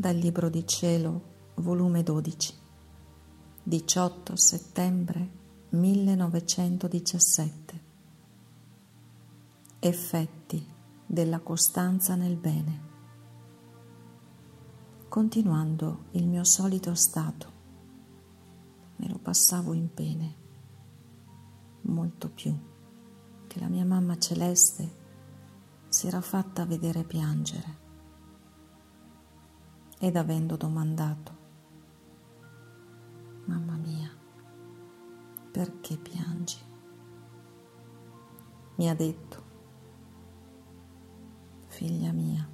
Dal Libro di Cielo, volume 12, 18 settembre 1917. Effetti della costanza nel bene. Continuando il mio solito stato, me lo passavo in pene, molto più che la mia mamma celeste si era fatta vedere piangere ed avendo domandato, Mamma mia, perché piangi? Mi ha detto, Figlia mia,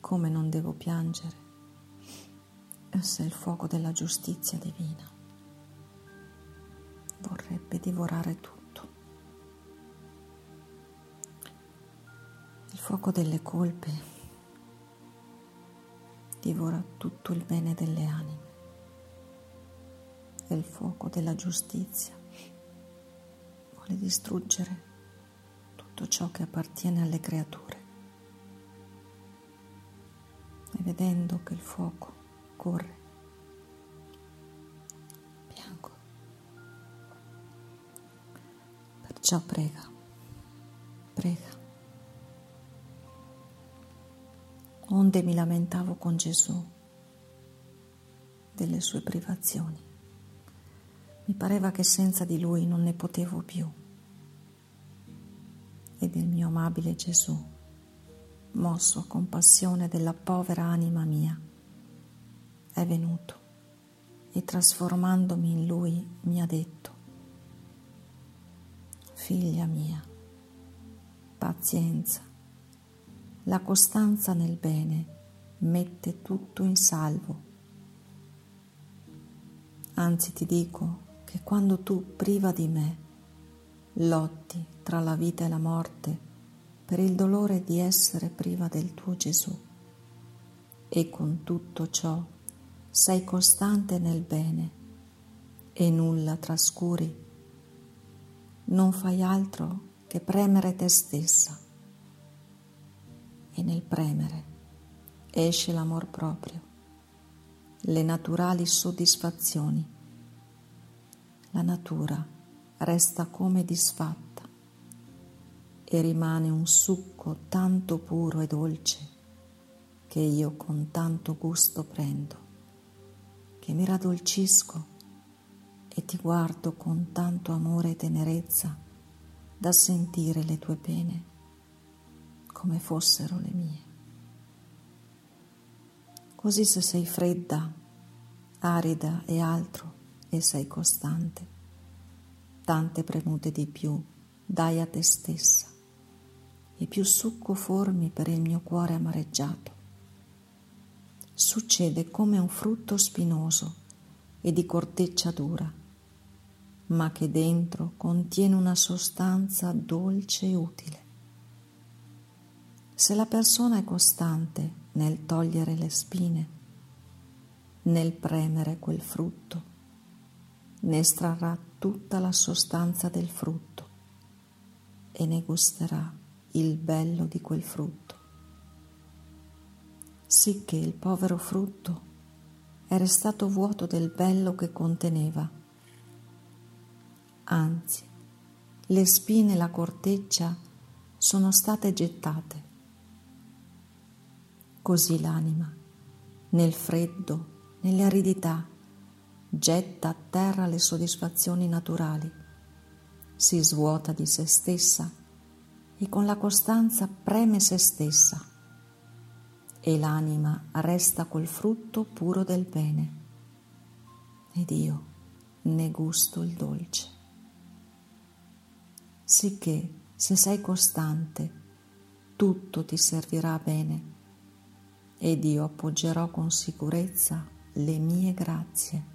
come non devo piangere se il fuoco della giustizia divina vorrebbe divorare tutto. Il fuoco delle colpe divora tutto il bene delle anime e il fuoco della giustizia vuole distruggere tutto ciò che appartiene alle creature. E vedendo che il fuoco corre, piango. Perciò prega, prega. Onde mi lamentavo con Gesù delle sue privazioni. Mi pareva che senza di lui non ne potevo più. Ed il mio amabile Gesù, mosso a compassione della povera anima mia, è venuto e trasformandomi in lui mi ha detto, figlia mia, pazienza, la costanza nel bene mette tutto in salvo. Anzi ti dico che quando tu, priva di me, lotti tra la vita e la morte per il dolore di essere priva del tuo Gesù, e con tutto ciò sei costante nel bene e nulla trascuri, non fai altro che premere te stessa e nel premere esce l'amor proprio, le naturali soddisfazioni. La natura resta come disfatta e rimane un succo tanto puro e dolce che io con tanto gusto prendo, che mi raddolcisco e ti guardo con tanto amore e tenerezza da sentire le tue pene come fossero le mie. Così se sei fredda, arida e altro e sei costante, tante premute di più dai a te stessa e più succo formi per il mio cuore amareggiato. Succede come un frutto spinoso e di corteccia dura, ma che dentro contiene una sostanza dolce e utile. Se la persona è costante nel togliere le spine, nel premere quel frutto, ne estrarrà tutta la sostanza del frutto e ne gusterà il bello di quel frutto. Sicché il povero frutto è restato vuoto del bello che conteneva. Anzi, le spine e la corteccia sono state gettate Così l'anima, nel freddo, nelle aridità, getta a terra le soddisfazioni naturali, si svuota di se stessa e con la costanza preme se stessa e l'anima resta col frutto puro del bene ed io ne gusto il dolce. Sicché se sei costante tutto ti servirà bene ed io appoggerò con sicurezza le mie grazie